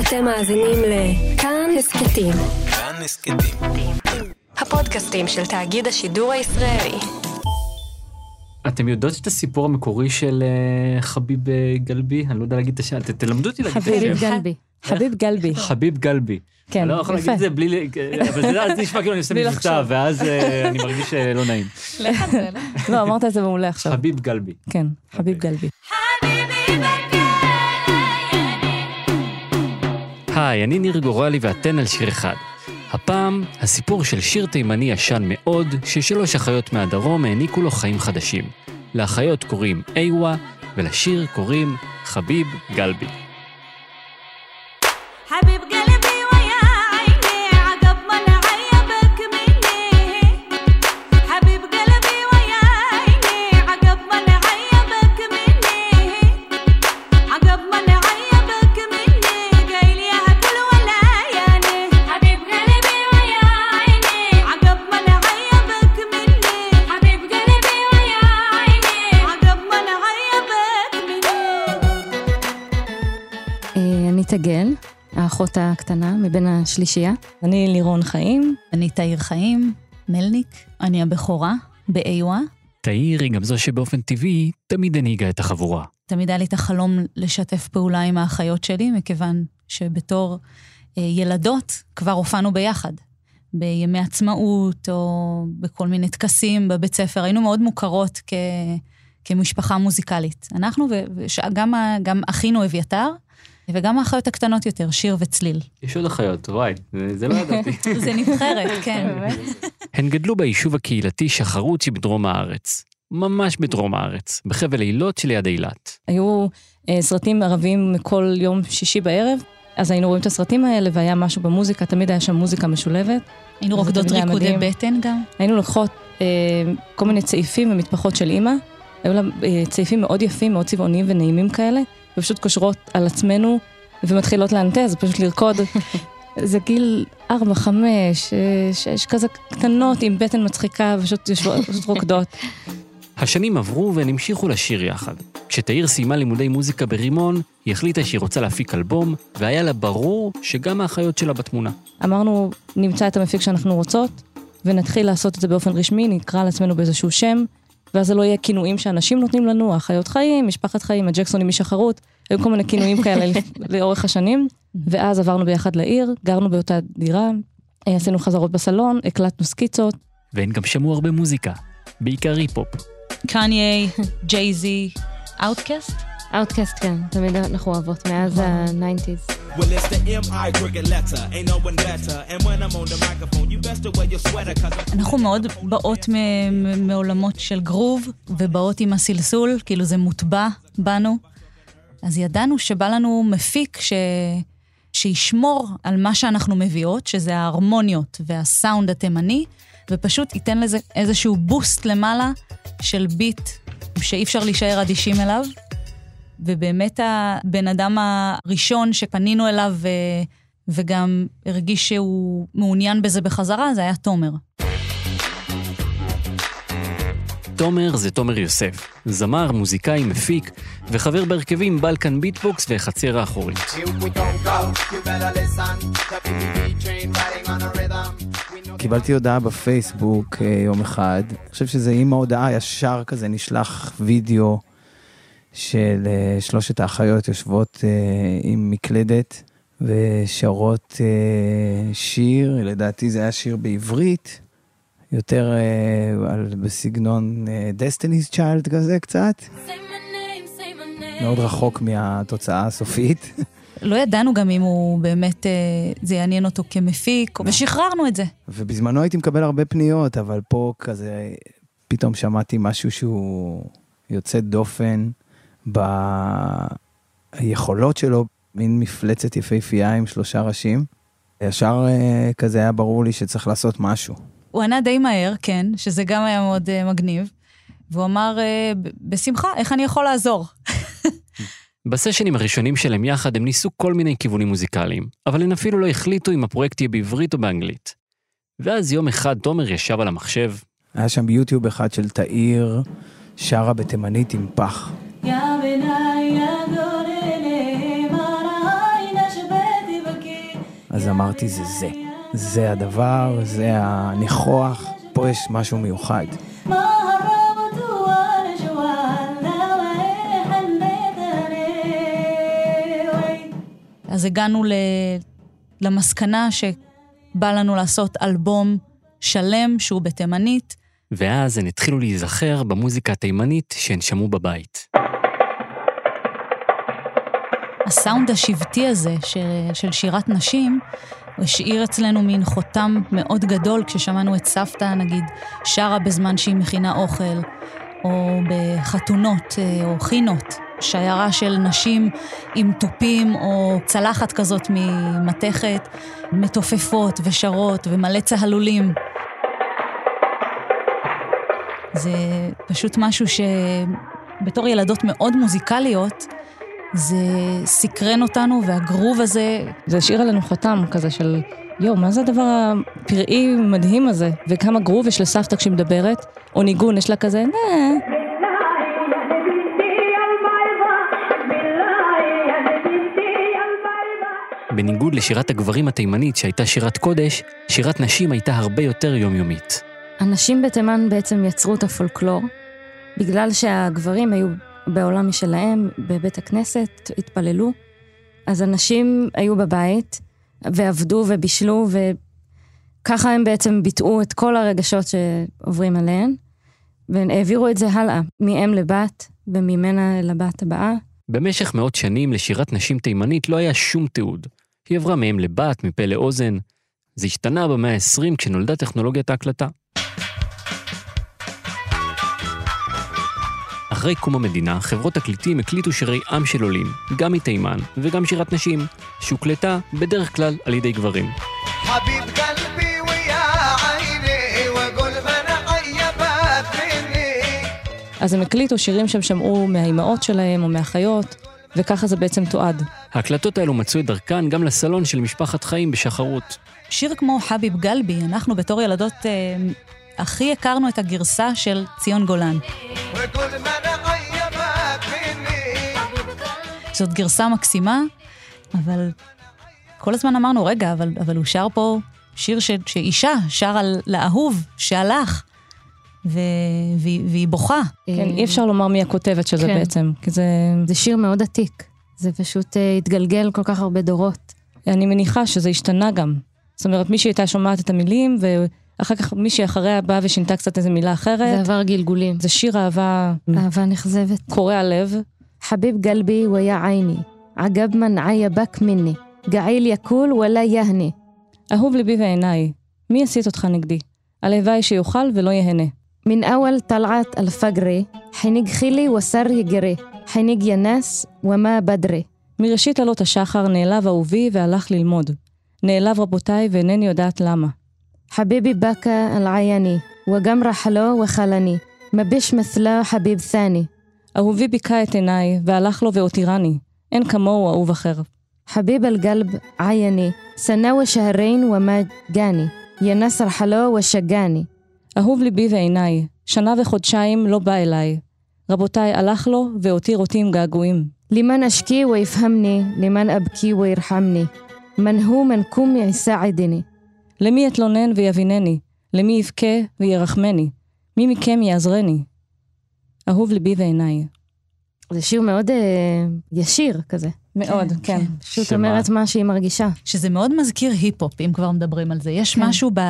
אתם מאזינים לכאן הסכתים. כאן הסכתים. הפודקאסטים של תאגיד השידור הישראלי. אתם יודעות את הסיפור המקורי של אה, חביב אה, גלבי? אני לא יודע להגיד את השם, ת- תלמדו אותי להגיד את חביב השם. גלבי. חביב גלבי. חביב גלבי. כן, אני לא יכול להגיד יפה. את זה בלי, אבל זה נשמע כאילו אני עושה מבטא. ואז אה, אני מרגיש לא נעים. לא, אמרת את זה מעולה עכשיו. חביב גלבי. כן, חביב. גלבי. היי, אני ניר גורלי ואתן על שיר אחד. הפעם, הסיפור של שיר תימני ישן מאוד, ששלוש אחיות מהדרום העניקו לו חיים חדשים. לאחיות קוראים איווה, ולשיר קוראים חביב גלבי. האחות הקטנה מבין השלישייה. אני לירון חיים. אני תאיר חיים, מלניק, אני הבכורה, באיווה. תאיר היא גם זו שבאופן טבעי תמיד הנהיגה את החבורה. תמיד היה לי את החלום לשתף פעולה עם האחיות שלי, מכיוון שבתור אה, ילדות כבר הופענו ביחד. בימי עצמאות או בכל מיני טקסים בבית ספר. היינו מאוד מוכרות כ, כמשפחה מוזיקלית. אנחנו וגם גם אחינו אביתר, וגם האחיות הקטנות יותר, שיר וצליל. יש עוד אחיות, וואי, זה- לא ידעתי. זה נבחרת, כן. הן גדלו ביישוב הקהילתי שחרות שבדרום הארץ. ממש בדרום הארץ, בחבל אילות שליד אילת. היו אה, סרטים ערביים כל יום שישי בערב, אז היינו רואים את הסרטים האלה והיה משהו במוזיקה, תמיד היה שם מוזיקה משולבת. היינו רוקדות ריקודי. בטן גם. היינו לוקחות אה, כל מיני צעיפים ומטפחות של אימא, היו לה אה, צעיפים מאוד יפים, מאוד צבעוניים ונעימים כאלה, ופשוט קושרות על עצמנו ומתחילות לאנטז, פשוט לרקוד. זה גיל ארבע, חמש, אה, שש, כזה קטנות עם בטן מצחיקה, ופשוט יושבות, רוקדות. השנים עברו והן המשיכו לשיר יחד. כשתאיר סיימה לימודי מוזיקה ברימון, היא החליטה שהיא רוצה להפיק אלבום, והיה לה ברור שגם האחיות שלה בתמונה. אמרנו, נמצא את המפיק שאנחנו רוצות, ונתחיל לעשות את זה באופן רשמי, נקרא לעצמנו באיזשהו שם, ואז זה לא יהיה כינויים שאנשים נותנים לנו, האחיות חיים, משפחת חיים, הג'קסונים משחרות, היו כל מיני כינויים כאלה לאורך השנים, ואז עברנו ביחד לעיר, גרנו באותה דירה, אה, עשינו חזרות בסלון, הקלטנו סקיצות, והן גם שמעו הרבה מוזיקה, בעיקר היפ-הופ. קניה, ג'ייזי, אאוטקאסט. אאוטקאסט כן, תמיד אנחנו אוהבות, מאז ה-90's. Well, it's the M.I. crooked letter. Ain't no one better. And when I'm on the microphone, you best to wear your sweater, cause I'm אנחנו מאוד באות מ- מ- מעולמות של גרוב, ובאות עם הסלסול, כאילו זה מוטבע בנו. אז ידענו שבא לנו מפיק ש... שישמור על מה שאנחנו מביאות, שזה ההרמוניות והסאונד התימני, ופשוט ייתן לזה איזשהו בוסט למעלה של ביט שאי אפשר להישאר אדישים אליו. ובאמת הבן אדם הראשון שפנינו אליו ו... וגם הרגיש שהוא מעוניין בזה בחזרה, זה היה תומר. תומר זה תומר יוסף, זמר, מוזיקאי, מפיק, וחבר בהרכבים בלקן ביטבוקס והחצר האחורית. קיבלתי הודעה בפייסבוק אה, יום אחד, אני חושב שזה עם ההודעה ישר כזה נשלח וידאו של אה, שלושת האחיות יושבות אה, עם מקלדת ושרות אה, שיר, לדעתי זה היה שיר בעברית, יותר אה, על, בסגנון אה, Destiny's Child כזה קצת, name. מאוד רחוק מהתוצאה הסופית. לא ידענו גם אם הוא באמת, זה יעניין אותו כמפיק, ושחררנו את זה. ובזמנו הייתי מקבל הרבה פניות, אבל פה כזה, פתאום שמעתי משהו שהוא יוצא דופן ביכולות שלו, מין מפלצת יפהפייה עם שלושה ראשים. ישר אה, כזה היה ברור לי שצריך לעשות משהו. הוא ענה די מהר, כן, שזה גם היה מאוד אה, מגניב, והוא אמר, אה, בשמחה, איך אני יכול לעזור? בסשנים הראשונים שלהם יחד הם ניסו כל מיני כיוונים מוזיקליים, אבל הן אפילו לא החליטו אם הפרויקט יהיה בעברית או באנגלית. ואז יום אחד תומר ישב על המחשב, היה שם ביוטיוב אחד של תאיר, שרה בתימנית עם פח. אז אמרתי, זה זה. זה הדבר, זה הניחוח, פה יש משהו מיוחד. אז הגענו ל... למסקנה שבא לנו לעשות אלבום שלם שהוא בתימנית. ואז הן התחילו להיזכר במוזיקה התימנית שהן שמעו בבית. הסאונד השבטי הזה של, של שירת נשים, הוא השאיר אצלנו מין חותם מאוד גדול כששמענו את סבתא, נגיד, שרה בזמן שהיא מכינה אוכל, או בחתונות אה, או חינות, שיירה של נשים עם תופים או צלחת כזאת ממתכת, מתופפות ושרות ומלא צהלולים. זה פשוט משהו שבתור ילדות מאוד מוזיקליות, זה סקרן אותנו, והגרוב הזה, זה השאיר עלינו חותם כזה של, יואו, מה זה הדבר הפראי מדהים הזה? וכמה גרוב יש לסבתא כשהיא מדברת, או ניגון, יש לה כזה, נה. בניגוד לשירת הגברים התימנית שהייתה שירת קודש, שירת נשים הייתה הרבה יותר יומיומית. הנשים בתימן בעצם יצרו את הפולקלור, בגלל שהגברים היו בעולם משלהם, בבית הכנסת, התפללו, אז הנשים היו בבית, ועבדו ובישלו, וככה הם בעצם ביטאו את כל הרגשות שעוברים עליהן, והעבירו את זה הלאה, מאם לבת, וממנה לבת הבאה. במשך מאות שנים לשירת נשים תימנית לא היה שום תיעוד. היא עברה מהם לבת, מפה לאוזן. זה השתנה במאה ה-20 כשנולדה טכנולוגיית ההקלטה. אחרי קום המדינה, חברות תקליטים הקליטו שירי עם של עולים, גם מתימן וגם שירת נשים, שהוקלטה בדרך כלל על ידי גברים. אז הם הקליטו שירים שהם שמעו מהאימהות שלהם או מהחיות, וככה זה בעצם תועד. ההקלטות האלו מצאו את דרכן גם לסלון של משפחת חיים בשחרות. שיר כמו חביב גלבי, אנחנו בתור ילדות אה, הכי הכרנו את הגרסה של ציון גולן. זאת גרסה מקסימה, אבל כל הזמן אמרנו, רגע, אבל, אבל הוא שר פה שיר ש, שאישה שר על לאהוב שהלך, ו, והיא, והיא בוכה. כן, אי אפשר לומר מי הכותבת של זה כן. בעצם, כי זה... זה שיר מאוד עתיק. זה פשוט אה, התגלגל כל כך הרבה דורות. אני מניחה שזה השתנה גם. זאת אומרת, מישהי הייתה שומעת את המילים, ואחר כך מישהי אחריה באה ושינתה קצת איזה מילה זה אחרת. עבר גלגולים. זה שיר אהבה אהבה נכזבת. קורע לב. حبيب قلبي ويا عيني عقب من عيبك مني قعيل يكول ولا يهني אהוב ליבי ועיניי, מי יסית אותך נגדי? הלוואי שיאכל ולא יהנה. من أول طلعت الفجر حنيج خلي وسر يجري حنيج يا ناس وما بدري מראשית עלות השחר נעלב אהובי והלך ללמוד. נעלב רבותיי ואינני יודעת למה. حبيبي بكى العياني وجمر حلو وخلني ما بيش مثله حبيب ثاني אהובי ביכה את עיניי, והלך לו והותירני. אין כמוהו אהוב אחר. حبيب القلب عيني سنة وشهرين وما جاني يا ناس حلو وشجاني אהוב ליבי ועיניי, שנה וחודשיים לא בא אליי. רבותיי, הלך לו והותיר אותי עם געגועים. لمن أشكي ويفهمني لمن أبكي ويرحمني من هو منكم يساعدني למי אתלונן ויבינני? למי יבכה וירחמני? מי מכם יעזרני? אהוב ליבי ועיניי. זה שיר מאוד אה, ישיר כזה. מאוד, כן, כן. כן. פשוט שמה? אומרת מה שהיא מרגישה. שזה מאוד מזכיר היפ-הופ, אם כבר מדברים על זה. יש כן. משהו ב,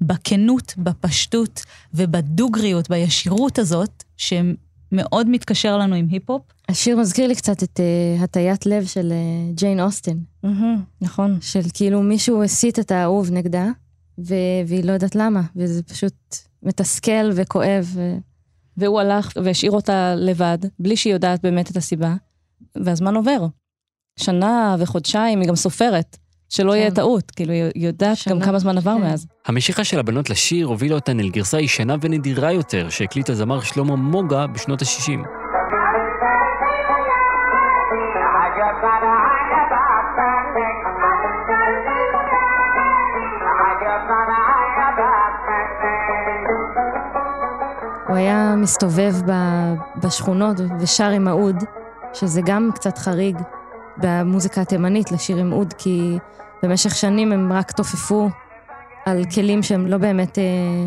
בכנות, בפשטות ובדוגריות, בישירות הזאת, שמאוד מתקשר לנו עם היפ-הופ. השיר מזכיר לי קצת את אה, הטיית לב של אה, ג'יין אוסטין. מהמם, נכון. של כאילו מישהו הסית את האהוב נגדה, ו- והיא לא יודעת למה, וזה פשוט מתסכל וכואב. ו- והוא הלך והשאיר אותה לבד, בלי שהיא יודעת באמת את הסיבה, והזמן עובר. שנה וחודשיים, היא גם סופרת, שלא יהיה כן. טעות, כאילו, היא יודעת שנה, גם כמה זמן עבר כן. מאז. המשיכה של הבנות לשיר הובילה אותן אל גרסה ישנה ונדירה יותר שהקליט הזמר שלמה מוגה בשנות ה-60. היה מסתובב בשכונות ושר עם האוד, שזה גם קצת חריג במוזיקה התימנית לשיר עם אוד, כי במשך שנים הם רק תופפו על כלים שהם לא באמת אה,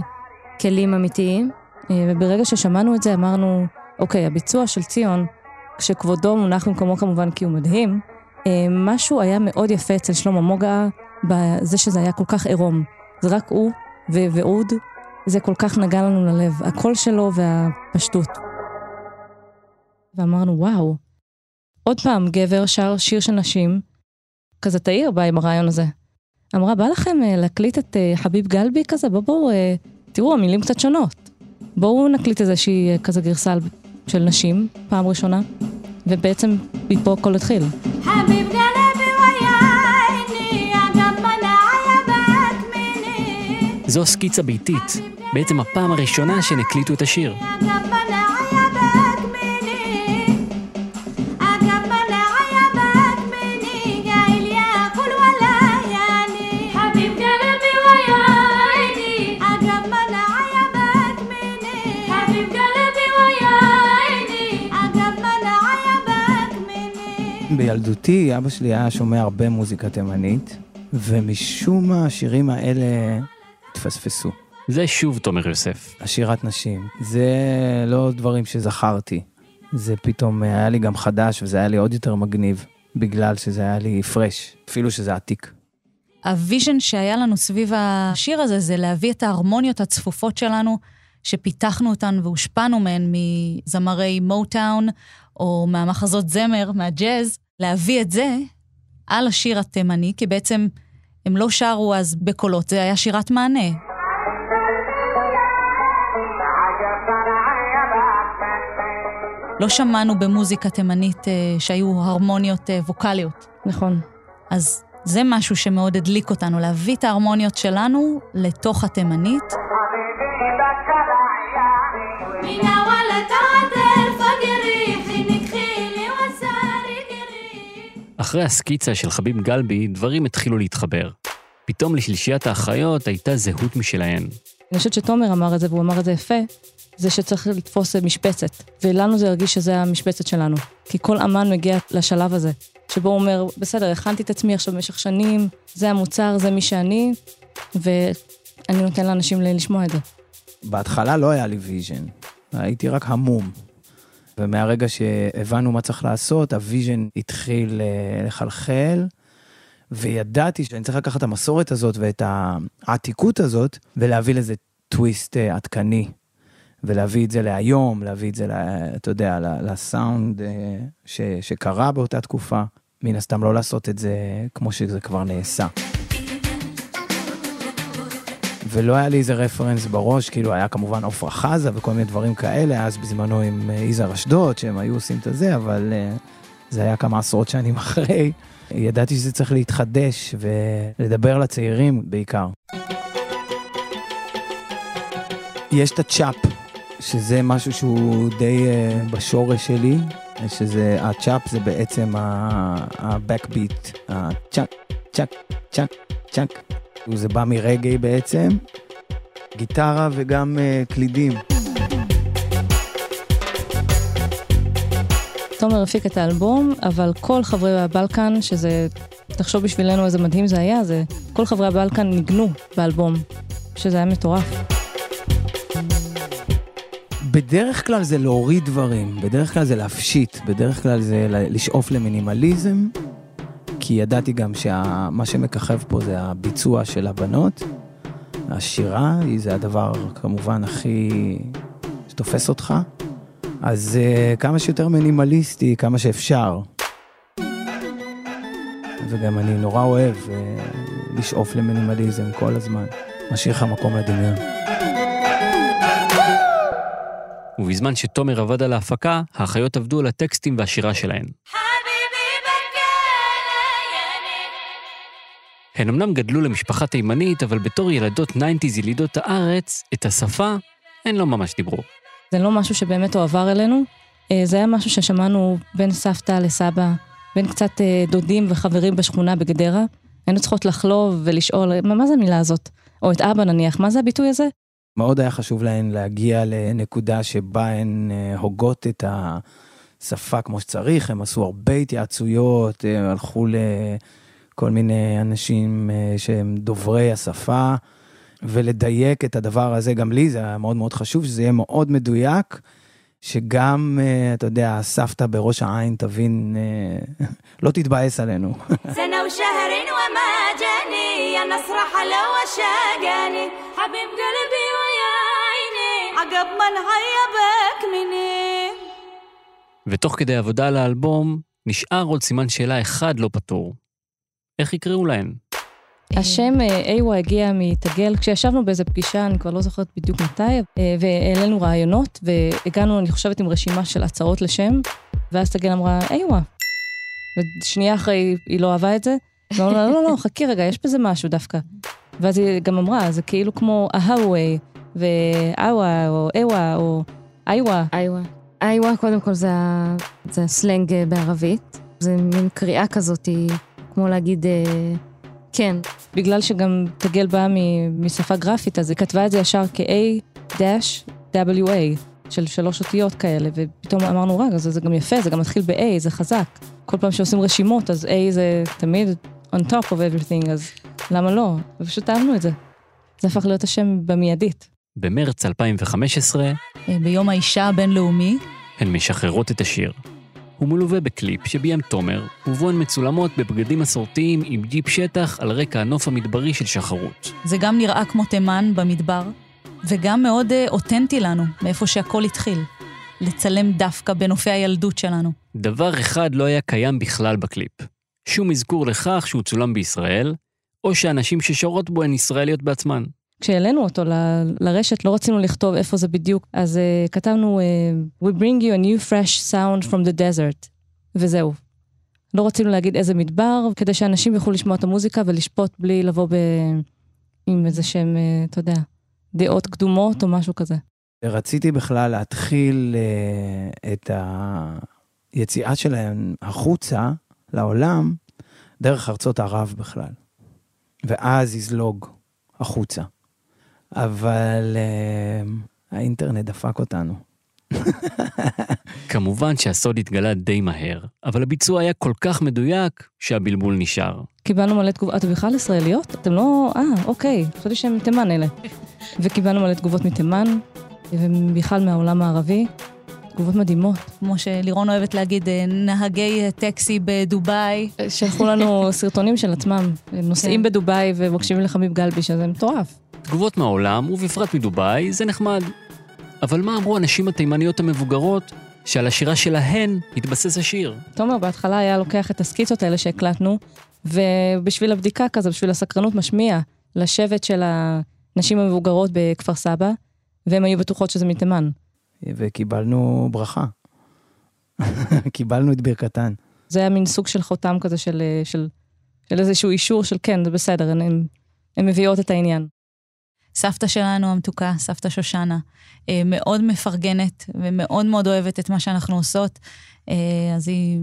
כלים אמיתיים. אה, וברגע ששמענו את זה אמרנו, אוקיי, הביצוע של ציון, כשכבודו מונח במקומו כמובן כי הוא מדהים, אה, משהו היה מאוד יפה אצל שלמה מוגה בזה שזה היה כל כך עירום. זה רק הוא ואוד, זה כל כך נגע לנו ללב, הקול שלו והפשטות. ואמרנו, וואו, עוד פעם גבר שר שיר של נשים, כזה תאיר בא עם הרעיון הזה. אמרה, בא לכם אה, להקליט את אה, חביב גלבי כזה? בואו, בוא, אה, תראו, המילים קצת שונות. בואו נקליט איזושהי כזה גרסה של נשים, פעם ראשונה, ובעצם מפה הכל התחיל. חביב גלבי! זו סקיצה ביתית, בעצם הפעם הראשונה שהן הקליטו את השיר. בילדותי אבא שלי היה שומע הרבה מוזיקה תימנית, ומשום מה השירים האלה התפספסו. זה שוב תומר יוסף. השירת נשים. זה לא דברים שזכרתי. זה פתאום היה לי גם חדש, וזה היה לי עוד יותר מגניב, בגלל שזה היה לי fresh, אפילו שזה עתיק. ה vision שהיה לנו סביב השיר הזה זה להביא את ההרמוניות הצפופות שלנו, שפיתחנו אותן והושפענו מהן מזמרי מוטאון, או מהמחזות זמר, מהג'אז, להביא את זה על השיר התימני, כי בעצם הם לא שרו אז בקולות, זה היה שירת מענה. לא שמענו במוזיקה תימנית אה, שהיו הרמוניות אה, ווקאליות. נכון. אז זה משהו שמאוד הדליק אותנו, להביא את ההרמוניות שלנו לתוך התימנית. אחרי הסקיצה של חביב גלבי, דברים התחילו להתחבר. פתאום לשלישיית האחיות הייתה זהות משלהן. אני חושבת שתומר אמר את זה, והוא אמר את זה יפה, זה שצריך לתפוס משבצת. ולנו זה הרגיש שזה המשבצת שלנו. כי כל אמן מגיע לשלב הזה, שבו הוא אומר, בסדר, הכנתי את עצמי עכשיו במשך שנים, זה המוצר, זה מי שאני, ואני נותן לאנשים לשמוע את זה. בהתחלה לא היה לי vision, הייתי רק המום. ומהרגע שהבנו מה צריך לעשות, ה vision התחיל אה, לחלחל, וידעתי שאני צריך לקחת את המסורת הזאת ואת העתיקות הזאת, ולהביא לזה טוויסט אה, עדכני. ולהביא את זה להיום, להביא את זה, ל- אתה יודע, לסאונד אה, ש, שקרה באותה תקופה. מן הסתם לא לעשות את זה כמו שזה כבר נעשה. ולא היה לי איזה reference בראש, כאילו היה כמובן עפרה חזה וכל מיני דברים כאלה, אז בזמנו עם אה, יזהר אשדוד, שהם היו עושים את הזה, אבל אה, זה היה כמה עשרות שנים אחרי. ידעתי שזה צריך להתחדש ולדבר לצעירים בעיקר. יש את הצ'אפ, שזה משהו שהוא די uh, בשורש שלי, שזה, הצ'אפ זה בעצם ה-backbeat, הצ'אק, צ'אק, צ'אק, צ'אק. זה בא מרגעי בעצם, גיטרה וגם uh, קלידים. תומר הפיק את האלבום, אבל כל חברי הבלקן, שזה, תחשוב בשבילנו איזה מדהים זה היה, זה כל חברי הבלקן ניגנו באלבום, שזה היה מטורף. בדרך כלל זה להוריד דברים, בדרך כלל זה להפשיט, בדרך כלל זה לשאוף למינימליזם, כי ידעתי גם שמה שמככב פה זה הביצוע של הבנות. השירה היא זה הדבר כמובן הכי שתופס אותך. אז אה, כמה שיותר מינימליסטי, כמה שאפשר. וגם אני נורא אוהב אה, לשאוף למינימליזם כל הזמן. משאיר לך מקום לדמיון. ובזמן שתומר עבד על ההפקה, האחיות עבדו על הטקסטים והשירה שלהן. הן אמנם גדלו למשפחה תימנית, אבל בתור ילדות nineties ילידות הארץ, את השפה הן לא ממש דיברו. זה לא משהו שבאמת הועבר אלינו, אה, זה היה משהו ששמענו בין סבתא לסבא, בין קצת אה, דודים וחברים בשכונה בגדרה. היינו צריכות לחלוב ולשאול, מה, זה המילה הזאת? או את אבא נניח, מה זה הביטוי הזה? מאוד היה חשוב להן להגיע לנקודה שבה הן אה, הוגות את השפה כמו שצריך, הם עשו הרבה התייעצויות, הם הלכו כל מיני אנשים אה, שהם דוברי השפה, ולדייק את הדבר הזה, גם לי זה היה מאוד מאוד חשוב, שזה יהיה מאוד מדויק, שגם, אה, אתה יודע, הסבתא בראש העין תבין, אה, לא תתבאס עלינו. سنة وشهر عقب ما نعيبك مني ותוך כדי עבודה על האלבום, נשאר עוד סימן שאלה אחד לא פתור. איך יקראו להן? השם אה, איווה הגיע מתגל, כשישבנו באיזה פגישה, אני כבר לא זוכרת בדיוק מתי, אה, והעלינו רעיונות, והגענו, אני חושבת, עם רשימה של הצעות לשם, ואז תגל אמרה, איווה. ושנייה אחרי, היא לא אהבה את זה, ואמרנו לה, לא, לא, חכי רגע, יש בזה משהו דווקא. ואז היא גם אמרה, זה כאילו כמו אהווי, ואהווה, או איווה, או איווה. איווה. איווה, קודם כל, זה, זה הסלנג אה, בערבית. זה מין קריאה כזאת, כמו להגיד, אה, כן. בגלל שגם תגל באה משפה גרפית, אז היא כתבה את זה ישר כ-A-WA, של שלוש אותיות כאלה, ופתאום אמרנו, רגע, זה, זה גם יפה, זה גם מתחיל ב-A, זה חזק. כל פעם שעושים רשימות, אז A זה תמיד on top of everything, אז למה לא? ופשוט אהבנו את זה. זה הפך להיות השם במיידית. במרץ 2015 אה, ביום האישה הבינלאומי, הן משחררות את השיר. הוא מלווה בקליפ שביים תומר, ובו הן מצולמות בבגדים מסורתיים עם ג'יפ שטח על רקע הנוף המדברי של שחרות. זה גם נראה כמו תימן במדבר, וגם מאוד אה, אותנטי לנו, מאיפה שהכל התחיל. לצלם דווקא בנופי הילדות שלנו. דבר אחד לא היה קיים בכלל בקליפ. שום אזכור לכך שהוא צולם בישראל, או שהנשים ששרות בו הן ישראליות בעצמן. כשהעלינו אותו ל- לרשת, לא רצינו לכתוב איפה זה בדיוק, אז uh, כתבנו, uh, We bring you a new fresh sound from the desert, וזהו. לא רצינו להגיד איזה מדבר, כדי שאנשים יוכלו לשמוע את המוזיקה ולשפוט בלי לבוא ב... עם איזה שהם, uh, אתה יודע, דעות קדומות או משהו כזה. רציתי בכלל להתחיל אה, את היציאה שלהם החוצה, לעולם, דרך ארצות ערב בכלל. ואז יזלוג החוצה. אבל אה, האינטרנט דפק אותנו. כמובן שהסוד התגלה די מהר, אבל הביצוע היה כל כך מדויק שהבלבול נשאר. קיבלנו מלא תגובות, אתם בכלל ישראליות? אתם לא... אה, אוקיי, חשבתי שהם מתימן אלה. וקיבלנו מלא תגובות מתימן, ובכלל מהעולם הערבי. תגובות מדהימות. כמו שלירון אוהבת להגיד, אה, נהגי טקסי בדובאי. שלחו לנו סרטונים של עצמם, נוסעים כן. בדובאי ומקשיבים לחמיב גלבי, שזה מטורף. תגובות מהעולם, ובפרט מדובאי, זה נחמד. אבל מה אמרו הנשים התימניות המבוגרות שעל השירה שלהן התבסס השיר? תומר בהתחלה היה לוקח את הסקיצות האלה שהקלטנו, ובשביל הבדיקה כזה, בשביל הסקרנות משמיע לשבט של הנשים המבוגרות בכפר סבא, והן היו בטוחות שזה מתימן. וקיבלנו ברכה. קיבלנו את ברכתן. זה היה מין סוג של חותם כזה של, של, של איזשהו אישור של כן, זה בסדר, הן, הן, הן מביאות את העניין. סבתא שלנו המתוקה, סבתא שושנה, אה, מאוד מפרגנת ומאוד מאוד אוהבת את מה שאנחנו עושות. אה, אז היא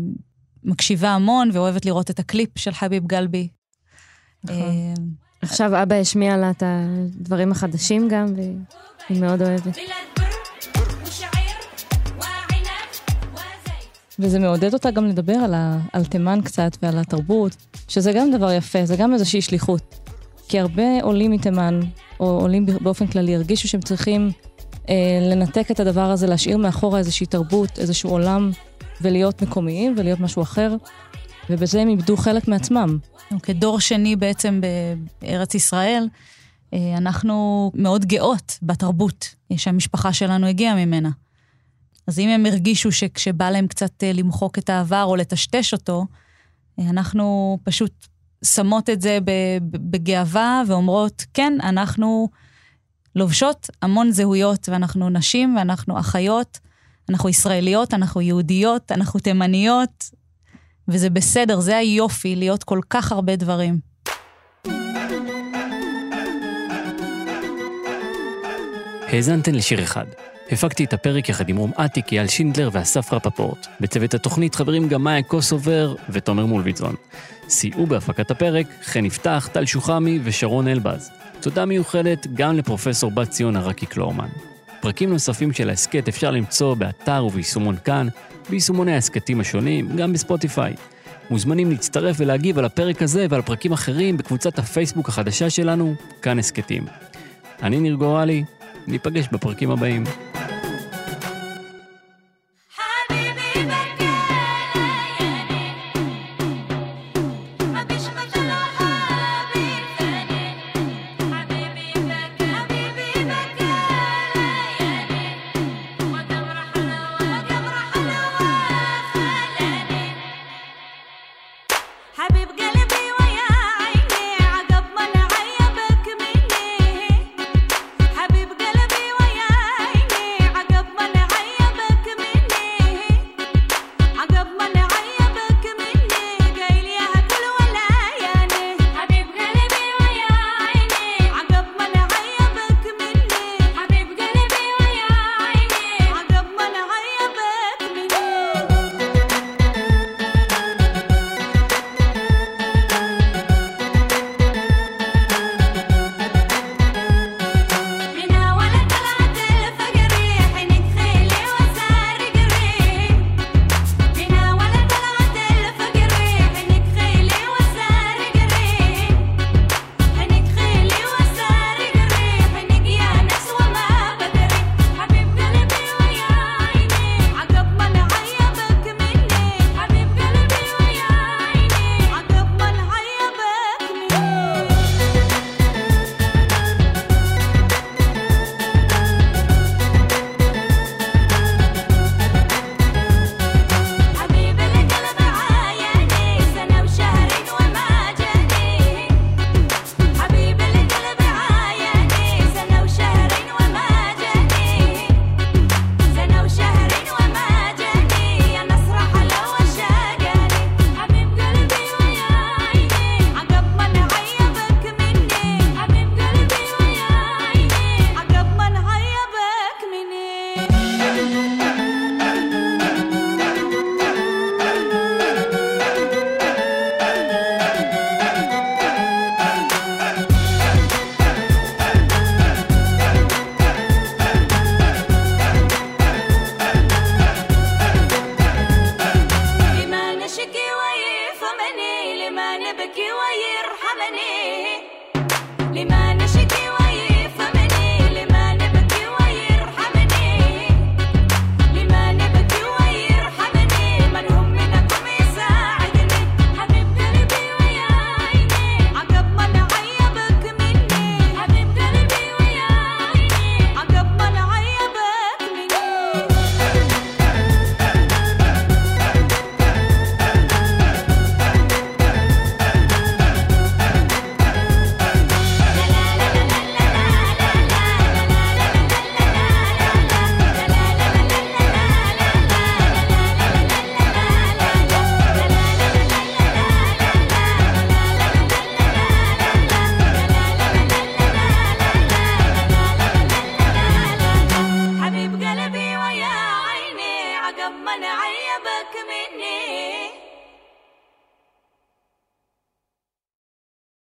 מקשיבה המון ואוהבת לראות את הקליפ של חביב גלבי. נכון. אה, עכשיו אבא השמיע לה את הדברים החדשים גם, והיא מאוד אוהבת. וזה מעודד אותה גם לדבר על, ה, על תימן קצת ועל התרבות, שזה גם דבר יפה, זה גם איזושהי שליחות. כי הרבה עולים מתימן, או עולים באופן כללי, הרגישו שהם צריכים אה, לנתק את הדבר הזה, להשאיר מאחורה איזושהי תרבות, איזשהו עולם, ולהיות מקומיים ולהיות משהו אחר, ובזה הם איבדו חלק מעצמם. כדור שני בעצם בארץ ישראל, אה, אנחנו מאוד גאות בתרבות שהמשפחה שלנו הגיעה ממנה. אז אם הם הרגישו שכשבא להם קצת אה, למחוק את העבר או לטשטש אותו, אה, אנחנו פשוט שמות את זה בגאווה ואומרות, כן, אנחנו לובשות המון זהויות, ואנחנו נשים, ואנחנו אחיות, אנחנו ישראליות, אנחנו יהודיות, אנחנו תימניות, וזה בסדר, זה היופי, להיות כל כך הרבה דברים. האזנתן לשיר אחד. הפקתי את הפרק יחד עם רום אטיק, אייל שינדלר ואסף רפפורט. בצוות התוכנית חברים גם מאיה קוסובר ותומר מולביטזון. סייעו בהפקת הפרק חן יפתח, טל שוחמי ושרון אלבז. תודה מיוחדת גם לפרופסור בת ציון ערקי קלורמן. פרקים נוספים של ההסכת אפשר למצוא באתר וביישומון כאן, ביישומוני ההסכתים השונים, גם בספוטיפיי. מוזמנים להצטרף ולהגיב על הפרק הזה ועל פרקים אחרים בקבוצת הפייסבוק החדשה שלנו, כאן הסכתים. אני ניר גורלי, ניפגש בפרקים הבאים.